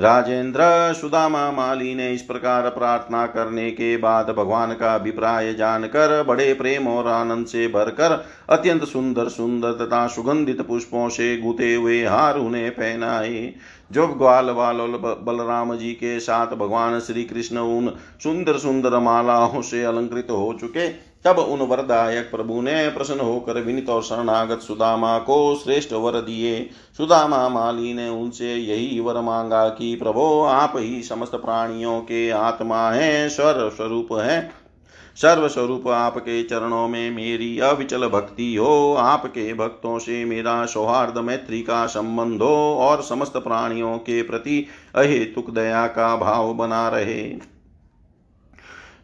राजेंद्र सुदामा माली ने इस प्रकार प्रार्थना करने के बाद भगवान का अभिप्राय जानकर, बड़े प्रेम और आनंद से भरकर, अत्यंत सुंदर सुंदर तथा सुगंधित पुष्पों से गुते हुए हार उन्हें पहनाए। जब ग्वाल वालोल बलराम जी के साथ भगवान श्री कृष्ण उन सुंदर सुंदर मालाओं से अलंकृत हो चुके, तब उन वरदायक प्रभु ने प्रसन्न होकर विनित और शरणागत सुदामा को श्रेष्ठ वर दिए। सुदामा माली ने उनसे यही वर मांगा कि, प्रभो, आप ही समस्त प्राणियों के आत्मा हैं, स्वर स्वरूप है सर्वस्वरूप आपके चरणों में मेरी अविचल भक्ति हो। आपके भक्तों से मेरा सौहार्द, मैत्री का संबंध हो और समस्त प्राणियों के प्रति अहेतुक दया का भाव बना रहे।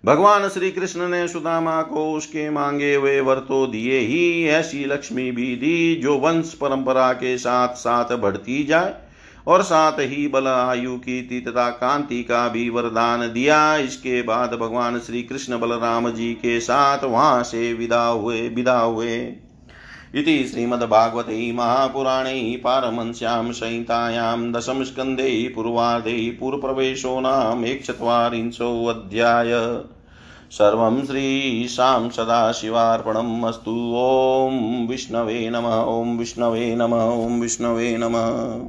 भगवान श्री कृष्ण ने सुदामा को उसके मांगे हुए वर तो दिए ही। ऐसी लक्ष्मी भी दी जो वंश परंपरा के साथ साथ बढ़ती जाए। और साथ ही बल आयु की तथा कांति का भी वरदान दिया। इसके बाद भगवान श्री कृष्ण बलराम जी के साथ वहाँ से विदा हुए विदा हुए। इति श्रीमद्भागवते महापुराणे पारमंस्यां संहितायां दशमस्कन्धे पूर्वार्धे पूर्वप्रवेशो नाम एकचत्वारिंशोऽध्याय सर्वं श्रीशां सदाशिवार्पणम् अस्तु। ॐ विष्णवे नमः ॐ विष्णवे नमः ॐ विष्णवे नमः।